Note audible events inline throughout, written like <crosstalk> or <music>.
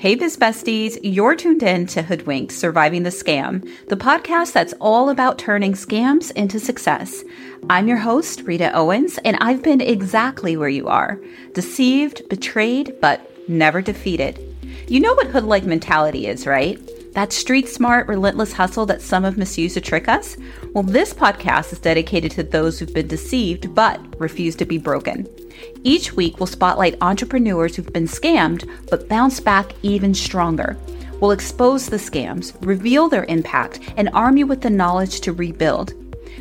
Hey, Biz Besties, you're tuned in to Hoodwinked Surviving the Scam, the podcast that's all about turning scams into success. I'm your host, Rita Owens, and I've been exactly where you are deceived, betrayed, but never defeated. You know what hood like mentality is, right? That street smart, relentless hustle that some have misused to trick us? Well, this podcast is dedicated to those who've been deceived but refuse to be broken. Each week, we'll spotlight entrepreneurs who've been scammed but bounce back even stronger. We'll expose the scams, reveal their impact, and arm you with the knowledge to rebuild.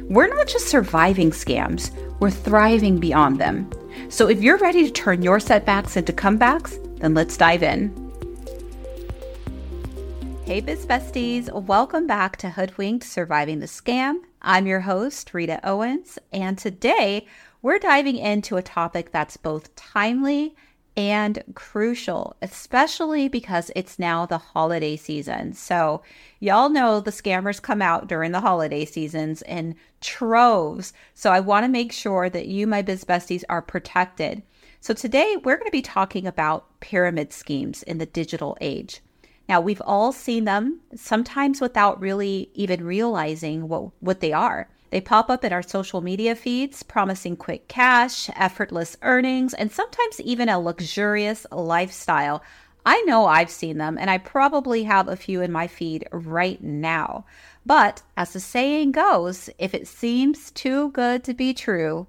We're not just surviving scams, we're thriving beyond them. So if you're ready to turn your setbacks into comebacks, then let's dive in. Hey, Biz Besties, welcome back to Hoodwinked Surviving the Scam. I'm your host, Rita Owens, and today we're diving into a topic that's both timely and crucial, especially because it's now the holiday season. So, y'all know the scammers come out during the holiday seasons in troves. So, I want to make sure that you, my biz besties, are protected. So, today we're going to be talking about pyramid schemes in the digital age. Now, we've all seen them, sometimes without really even realizing what, what they are. They pop up in our social media feeds, promising quick cash, effortless earnings, and sometimes even a luxurious lifestyle. I know I've seen them, and I probably have a few in my feed right now. But as the saying goes, if it seems too good to be true,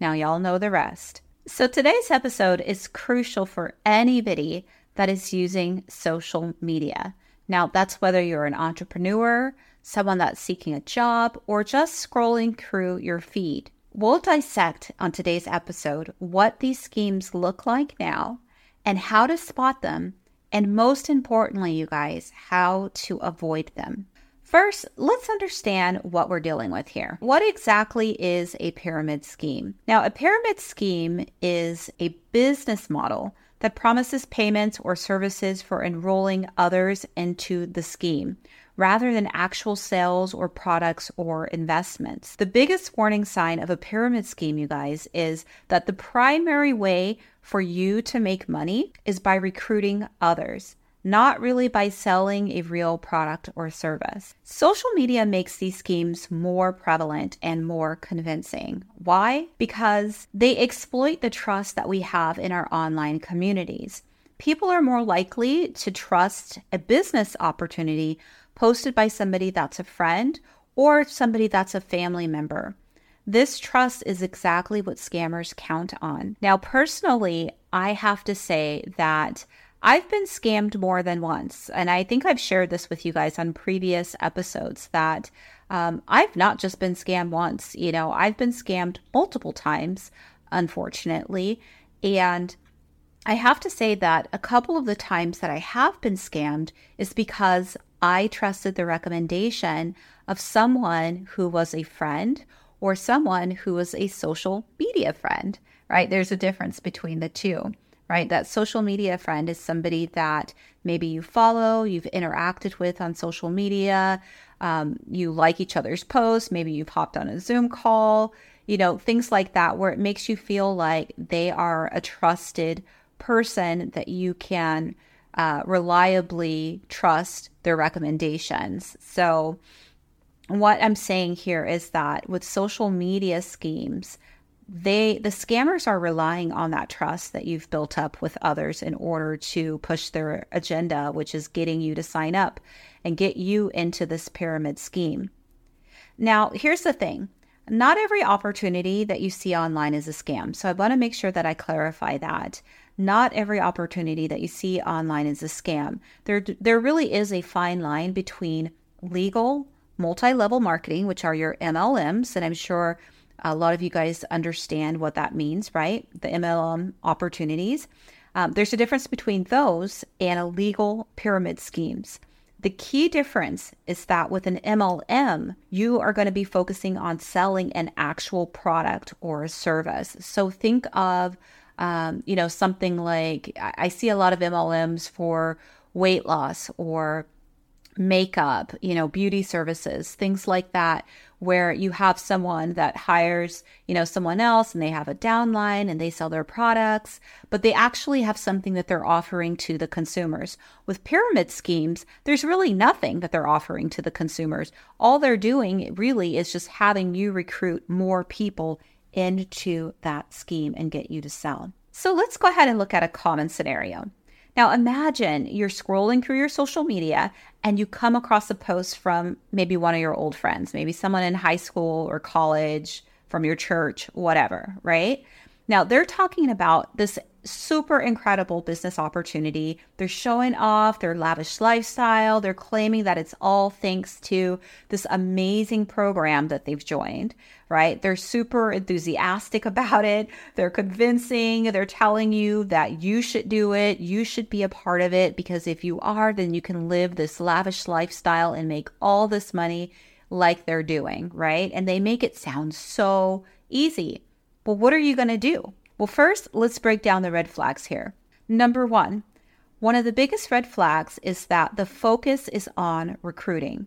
now y'all know the rest. So today's episode is crucial for anybody that is using social media. Now, that's whether you're an entrepreneur, someone that's seeking a job, or just scrolling through your feed. We'll dissect on today's episode what these schemes look like now and how to spot them, and most importantly, you guys, how to avoid them. First, let's understand what we're dealing with here. What exactly is a pyramid scheme? Now, a pyramid scheme is a business model that promises payments or services for enrolling others into the scheme rather than actual sales or products or investments. The biggest warning sign of a pyramid scheme, you guys, is that the primary way for you to make money is by recruiting others not really by selling a real product or service. Social media makes these schemes more prevalent and more convincing. Why? Because they exploit the trust that we have in our online communities. People are more likely to trust a business opportunity posted by somebody that's a friend or somebody that's a family member. This trust is exactly what scammers count on. Now, personally, I have to say that I've been scammed more than once. And I think I've shared this with you guys on previous episodes that um, I've not just been scammed once. You know, I've been scammed multiple times, unfortunately. And I have to say that a couple of the times that I have been scammed is because I trusted the recommendation of someone who was a friend or someone who was a social media friend, right? There's a difference between the two right? That social media friend is somebody that maybe you follow, you've interacted with on social media, um, you like each other's posts, maybe you've hopped on a Zoom call, you know, things like that, where it makes you feel like they are a trusted person that you can uh, reliably trust their recommendations. So, what I'm saying here is that with social media schemes, they the scammers are relying on that trust that you've built up with others in order to push their agenda which is getting you to sign up and get you into this pyramid scheme. Now here's the thing. Not every opportunity that you see online is a scam. So i want to make sure that i clarify that. Not every opportunity that you see online is a scam. There there really is a fine line between legal multi-level marketing which are your mlms and i'm sure a lot of you guys understand what that means, right? The MLM opportunities. Um, there's a difference between those and illegal pyramid schemes. The key difference is that with an MLM, you are going to be focusing on selling an actual product or a service. So think of, um, you know, something like I see a lot of MLMs for weight loss or makeup, you know, beauty services, things like that, where you have someone that hires, you know, someone else and they have a downline and they sell their products, but they actually have something that they're offering to the consumers. With pyramid schemes, there's really nothing that they're offering to the consumers. All they're doing really is just having you recruit more people into that scheme and get you to sell. So let's go ahead and look at a common scenario. Now, imagine you're scrolling through your social media and you come across a post from maybe one of your old friends, maybe someone in high school or college, from your church, whatever, right? Now, they're talking about this super incredible business opportunity. They're showing off their lavish lifestyle. They're claiming that it's all thanks to this amazing program that they've joined, right? They're super enthusiastic <laughs> about it. They're convincing. They're telling you that you should do it. You should be a part of it because if you are, then you can live this lavish lifestyle and make all this money like they're doing, right? And they make it sound so easy. Well, what are you going to do? Well, first, let's break down the red flags here. Number one, one of the biggest red flags is that the focus is on recruiting.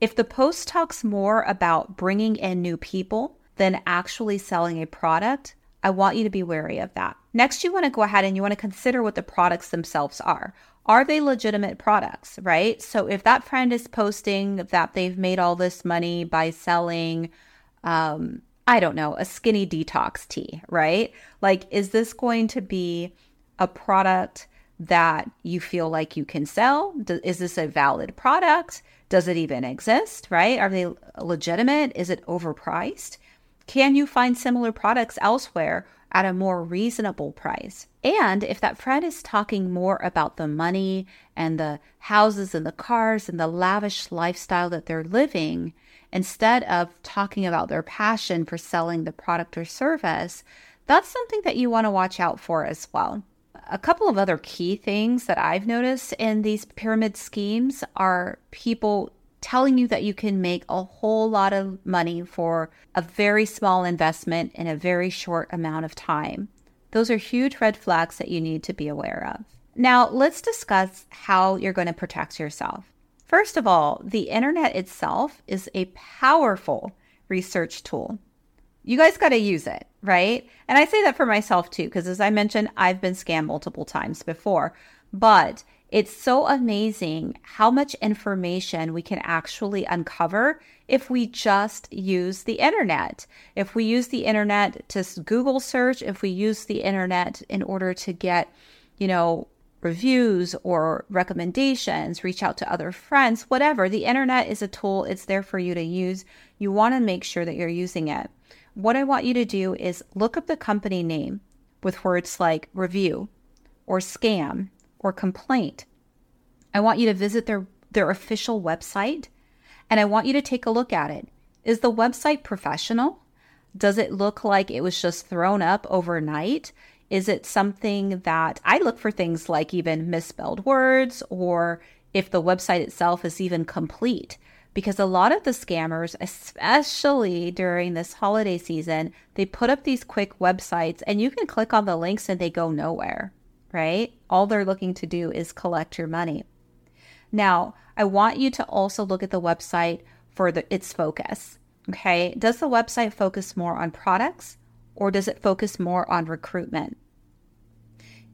If the post talks more about bringing in new people than actually selling a product, I want you to be wary of that. Next, you want to go ahead and you want to consider what the products themselves are. Are they legitimate products, right? So if that friend is posting that they've made all this money by selling um, I don't know, a skinny detox tea, right? Like, is this going to be a product that you feel like you can sell? Is this a valid product? Does it even exist, right? Are they legitimate? Is it overpriced? Can you find similar products elsewhere at a more reasonable price? And if that friend is talking more about the money and the houses and the cars and the lavish lifestyle that they're living, instead of talking about their passion for selling the product or service, that's something that you want to watch out for as well. A couple of other key things that I've noticed in these pyramid schemes are people telling you that you can make a whole lot of money for a very small investment in a very short amount of time. Those are huge red flags that you need to be aware of. Now, let's discuss how you're going to protect yourself. First of all, the internet itself is a powerful research tool. You guys got to use it, right? And I say that for myself too, because as I mentioned, I've been scammed multiple times before. But it's so amazing how much information we can actually uncover if we just use the internet. If we use the internet to Google search, if we use the internet in order to get, you know, reviews or recommendations, reach out to other friends, whatever. The internet is a tool, it's there for you to use. You want to make sure that you're using it. What I want you to do is look up the company name with words like review or scam or complaint. I want you to visit their, their official website and I want you to take a look at it. Is the website professional? Does it look like it was just thrown up overnight? Is it something that I look for things like even misspelled words or if the website itself is even complete? Because a lot of the scammers, especially during this holiday season, they put up these quick websites and you can click on the links and they go nowhere, right? All they're looking to do is collect your money. Now, I want you to also look at the website for the, its focus. Okay. Does the website focus more on products or does it focus more on recruitment?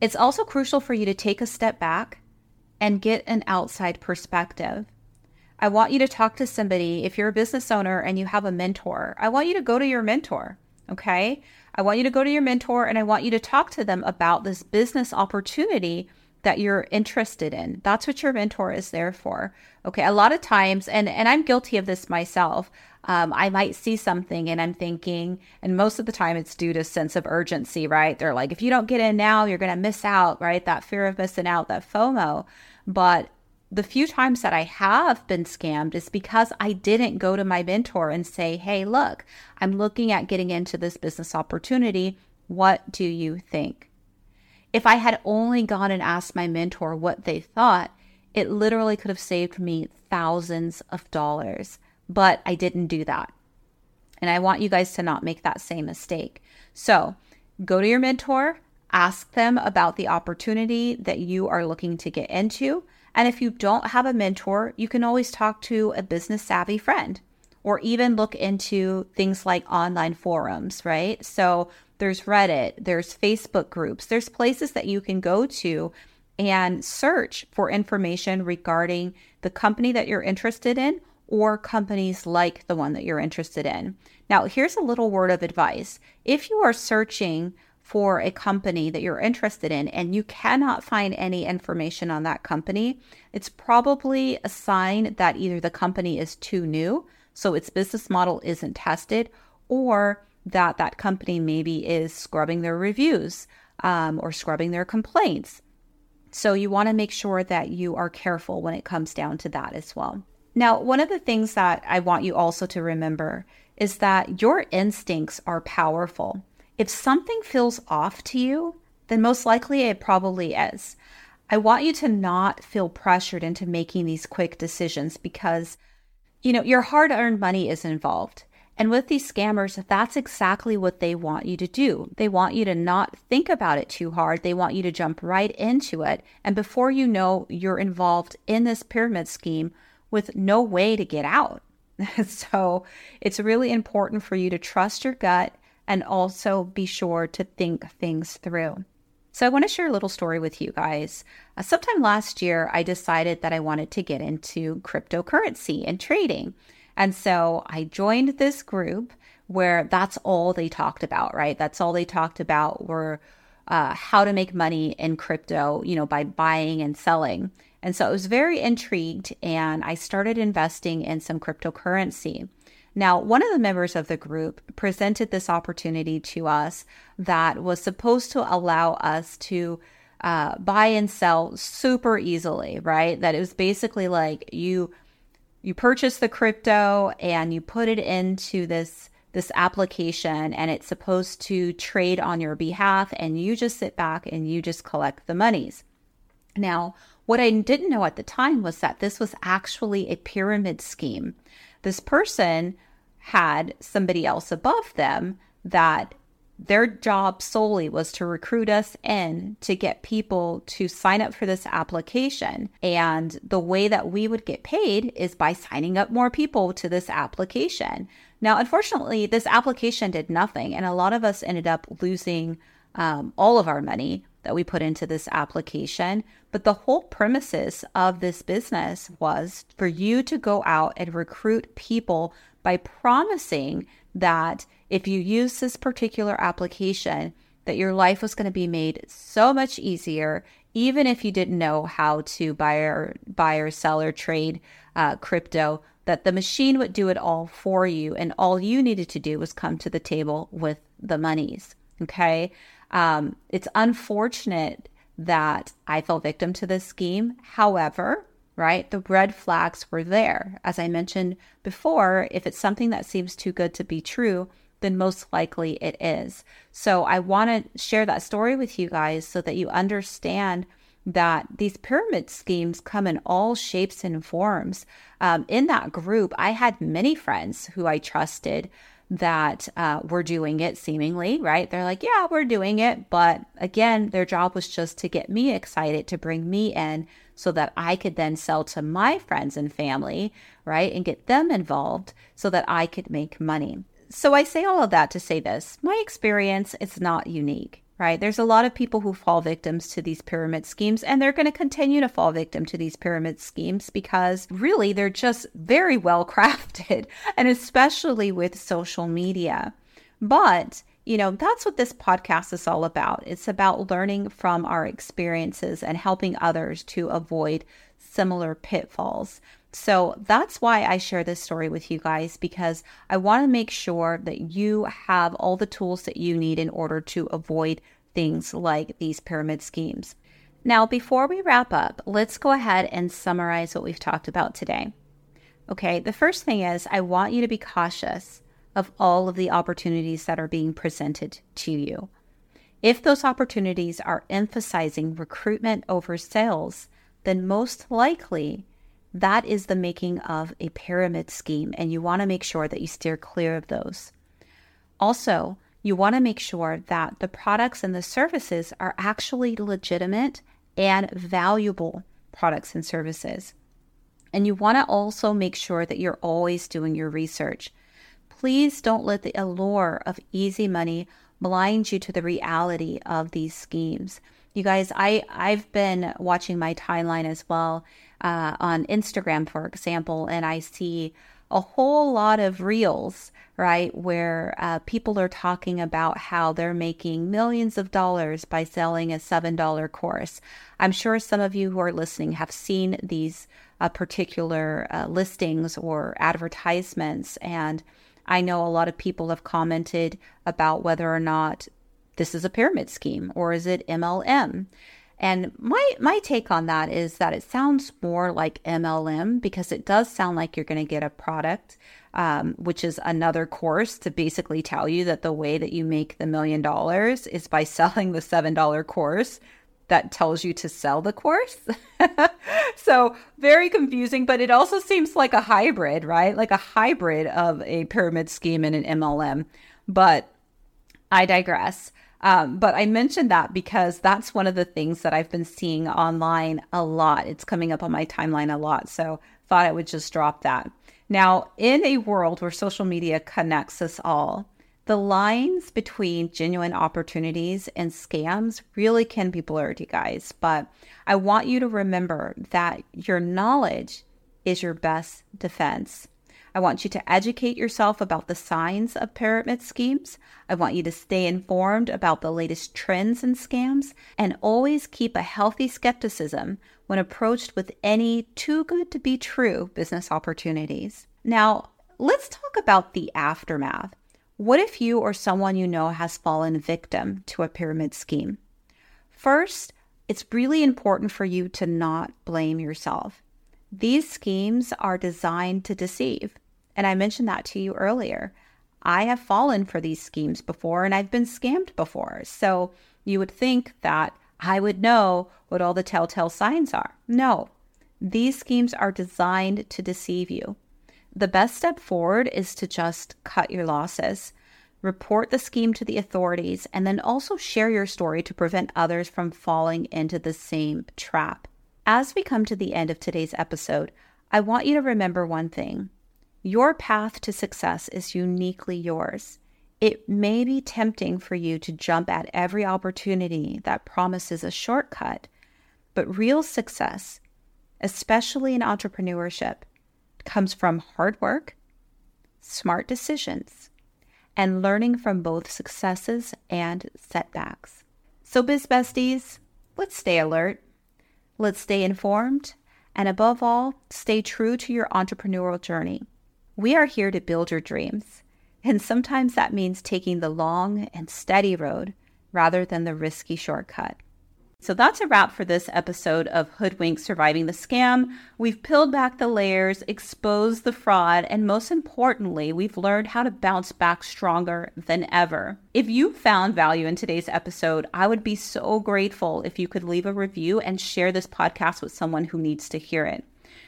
It's also crucial for you to take a step back and get an outside perspective. I want you to talk to somebody. If you're a business owner and you have a mentor, I want you to go to your mentor. Okay. I want you to go to your mentor and I want you to talk to them about this business opportunity that you're interested in. That's what your mentor is there for. Okay. A lot of times, and, and I'm guilty of this myself, um, I might see something and I'm thinking, and most of the time it's due to sense of urgency, right? They're like, if you don't get in now, you're going to miss out, right? That fear of missing out, that FOMO. But the few times that I have been scammed is because I didn't go to my mentor and say, hey, look, I'm looking at getting into this business opportunity. What do you think? If I had only gone and asked my mentor what they thought, it literally could have saved me thousands of dollars but I didn't do that. And I want you guys to not make that same mistake. So go to your mentor, ask them about the opportunity that you are looking to get into. And if you don't have a mentor, you can always talk to a business savvy friend or even look into things like online forums, right? So there's Reddit, there's Facebook groups, there's places that you can go to and search for information regarding the company that you're interested in or companies like the one that you're interested in. Now, here's a little word of advice. If you are searching for a company that you're interested in and you cannot find any information on that company, it's probably a sign that either the company is too new, so its business model isn't tested, or that that company maybe is scrubbing their reviews um, or scrubbing their complaints. So you want to make sure that you are careful when it comes down to that as well. Now, one of the things that I want you also to remember is that your instincts are powerful. If something feels off to you, then most likely it probably is. I want you to not feel pressured into making these quick decisions because, you know, your hard earned money is involved. And with these scammers, that's exactly what they want you to do. They want you to not think about it too hard. They want you to jump right into it. And before you know, you're involved in this pyramid scheme with no way to get out. <laughs> so it's really important for you to trust your gut and also be sure to think things through. So, I want to share a little story with you guys. Uh, sometime last year, I decided that I wanted to get into cryptocurrency and trading. And so I joined this group where that's all they talked about, right? That's all they talked about were uh, how to make money in crypto, you know, by buying and selling. And so I was very intrigued and I started investing in some cryptocurrency. Now, one of the members of the group presented this opportunity to us that was supposed to allow us to uh, buy and sell super easily, right? That it was basically like you you purchase the crypto and you put it into this this application and it's supposed to trade on your behalf and you just sit back and you just collect the monies. Now, what I didn't know at the time was that this was actually a pyramid scheme this person had somebody else above them that their job solely was to recruit us in to get people to sign up for this application. And the way that we would get paid is by signing up more people to this application. Now, unfortunately, this application did nothing, and a lot of us ended up losing um, all of our money that we put into this application. But the whole premises of this business was for you to go out and recruit people by promising that if you use this particular application, that your life was going to be made so much easier, even if you didn't know how to buy or buy or sell or trade uh, crypto. That the machine would do it all for you, and all you needed to do was come to the table with the monies. Okay, um, it's unfortunate that I fell victim to this scheme. However, right, the red flags were there. As I mentioned before, if it's something that seems too good to be true, then most likely it is. So I want to share that story with you guys so that you understand that these pyramid schemes come in all shapes and forms. Um, in that group, I had many friends who I trusted that uh, were doing it seemingly, right? They're like, yeah, we're doing it. But again, their job was just to get me excited, to bring me in so that I could then sell to my friends and family, right? And get them involved so that I could make money. So I say all of that to say this my experience is not unique right? There's a lot of people who fall victims to these pyramid schemes, and they're going to continue to fall victim to these pyramid schemes because really they're just very well <laughs> crafted, and especially with social media. But you know, that's what this podcast is all about. It's about learning from our experiences and helping others to avoid similar pitfalls. So that's why I share this story with you guys because I want to make sure that you have all the tools that you need in order to avoid things like these pyramid schemes. Now, before we wrap up, let's go ahead and summarize what we've talked about today. Okay, the first thing is I want you to be cautious of all of the opportunities that are being presented to you. If those opportunities are emphasizing recruitment over sales, then most likely that is the making of a pyramid scheme, and you want to make sure that you steer clear of those. Also, you want to make sure that the products and the services are actually legitimate and valuable products and services. And you want to also make sure that you're always doing your research. Please don't let the allure of easy money blind you to the reality of these schemes. You guys, I I've been watching my timeline as well uh, on Instagram, for example, and I see a whole lot of reels, right, where uh, people are talking about how they're making millions of dollars by selling a seven dollar course. I'm sure some of you who are listening have seen these uh, particular uh, listings or advertisements, and I know a lot of people have commented about whether or not this is a pyramid scheme or is it MLM? And my my take on that is that it sounds more like MLM because it does sound like you're going to get a product, um, which is another course to basically tell you that the way that you make the million dollars is by <laughs> selling the seven dollar course that tells you to sell the course. <laughs> so very confusing, but it also seems like a hybrid, right? Like a hybrid of a pyramid scheme and an MLM. But I digress. Um, but I mentioned that because that's one of the things that I've been seeing online a lot. It's coming up on my timeline a lot. So thought I would just drop that. Now, in a world where social media connects us all, the lines between genuine opportunities and scams really can be blurred, you guys. But I want you to remember that your knowledge is your best defense. I want you to educate yourself about the signs of pyramid schemes. I want you to stay informed about the latest trends and scams and always keep a healthy skepticism when approached with any too good to be true business opportunities. Now, let's talk about the aftermath. What if you or someone you know has fallen victim to a pyramid scheme? First, it's really important for you to not blame yourself. These schemes are designed to deceive. And I mentioned that to you earlier. I have fallen for these schemes before and I've been scammed before. So you would think that I would know what all the telltale signs are. No, these schemes are designed to deceive you. The best step forward is to just cut your losses, report the scheme to the authorities, and then also share your story to prevent others from falling into the same trap. As we come to the end of today's episode, I want you to remember one thing your path to success is uniquely yours. It may be tempting for you to jump at every opportunity that promises a shortcut, but real success, especially in entrepreneurship, comes from hard work, smart decisions, and learning from both successes and setbacks. So, Biz Besties, let's stay alert, let's stay informed, and above all, stay true to your entrepreneurial journey. We are here to build your dreams. And sometimes that means taking the long and steady road rather than the risky shortcut. So that's a wrap for this episode of Hoodwink Surviving the Scam. We've peeled back the layers, exposed the fraud, and most importantly, we've learned how to bounce back stronger than ever. If you found value in today's episode, I would be so grateful if you could leave a review and share this podcast with someone who needs to hear it.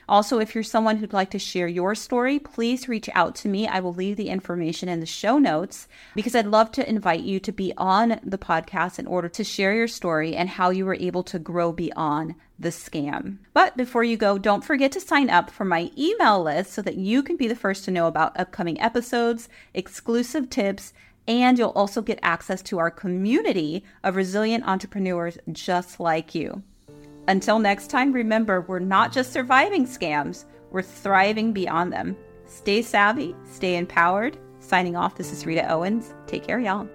Also, if you're someone who'd like to share your story, please reach out to me. I will leave the information in the show notes because I'd love to invite you to be on the podcast in order to share your story and how you were able to grow beyond the scam. But before you go, don't forget to sign up for my email list so that you can be the first to know about upcoming episodes, exclusive tips, and you'll also get access to our community of resilient entrepreneurs just like you. Until next time, remember we're not just surviving scams, we're thriving beyond them. Stay savvy, stay empowered. Signing off, this is Rita Owens. Take care, y'all.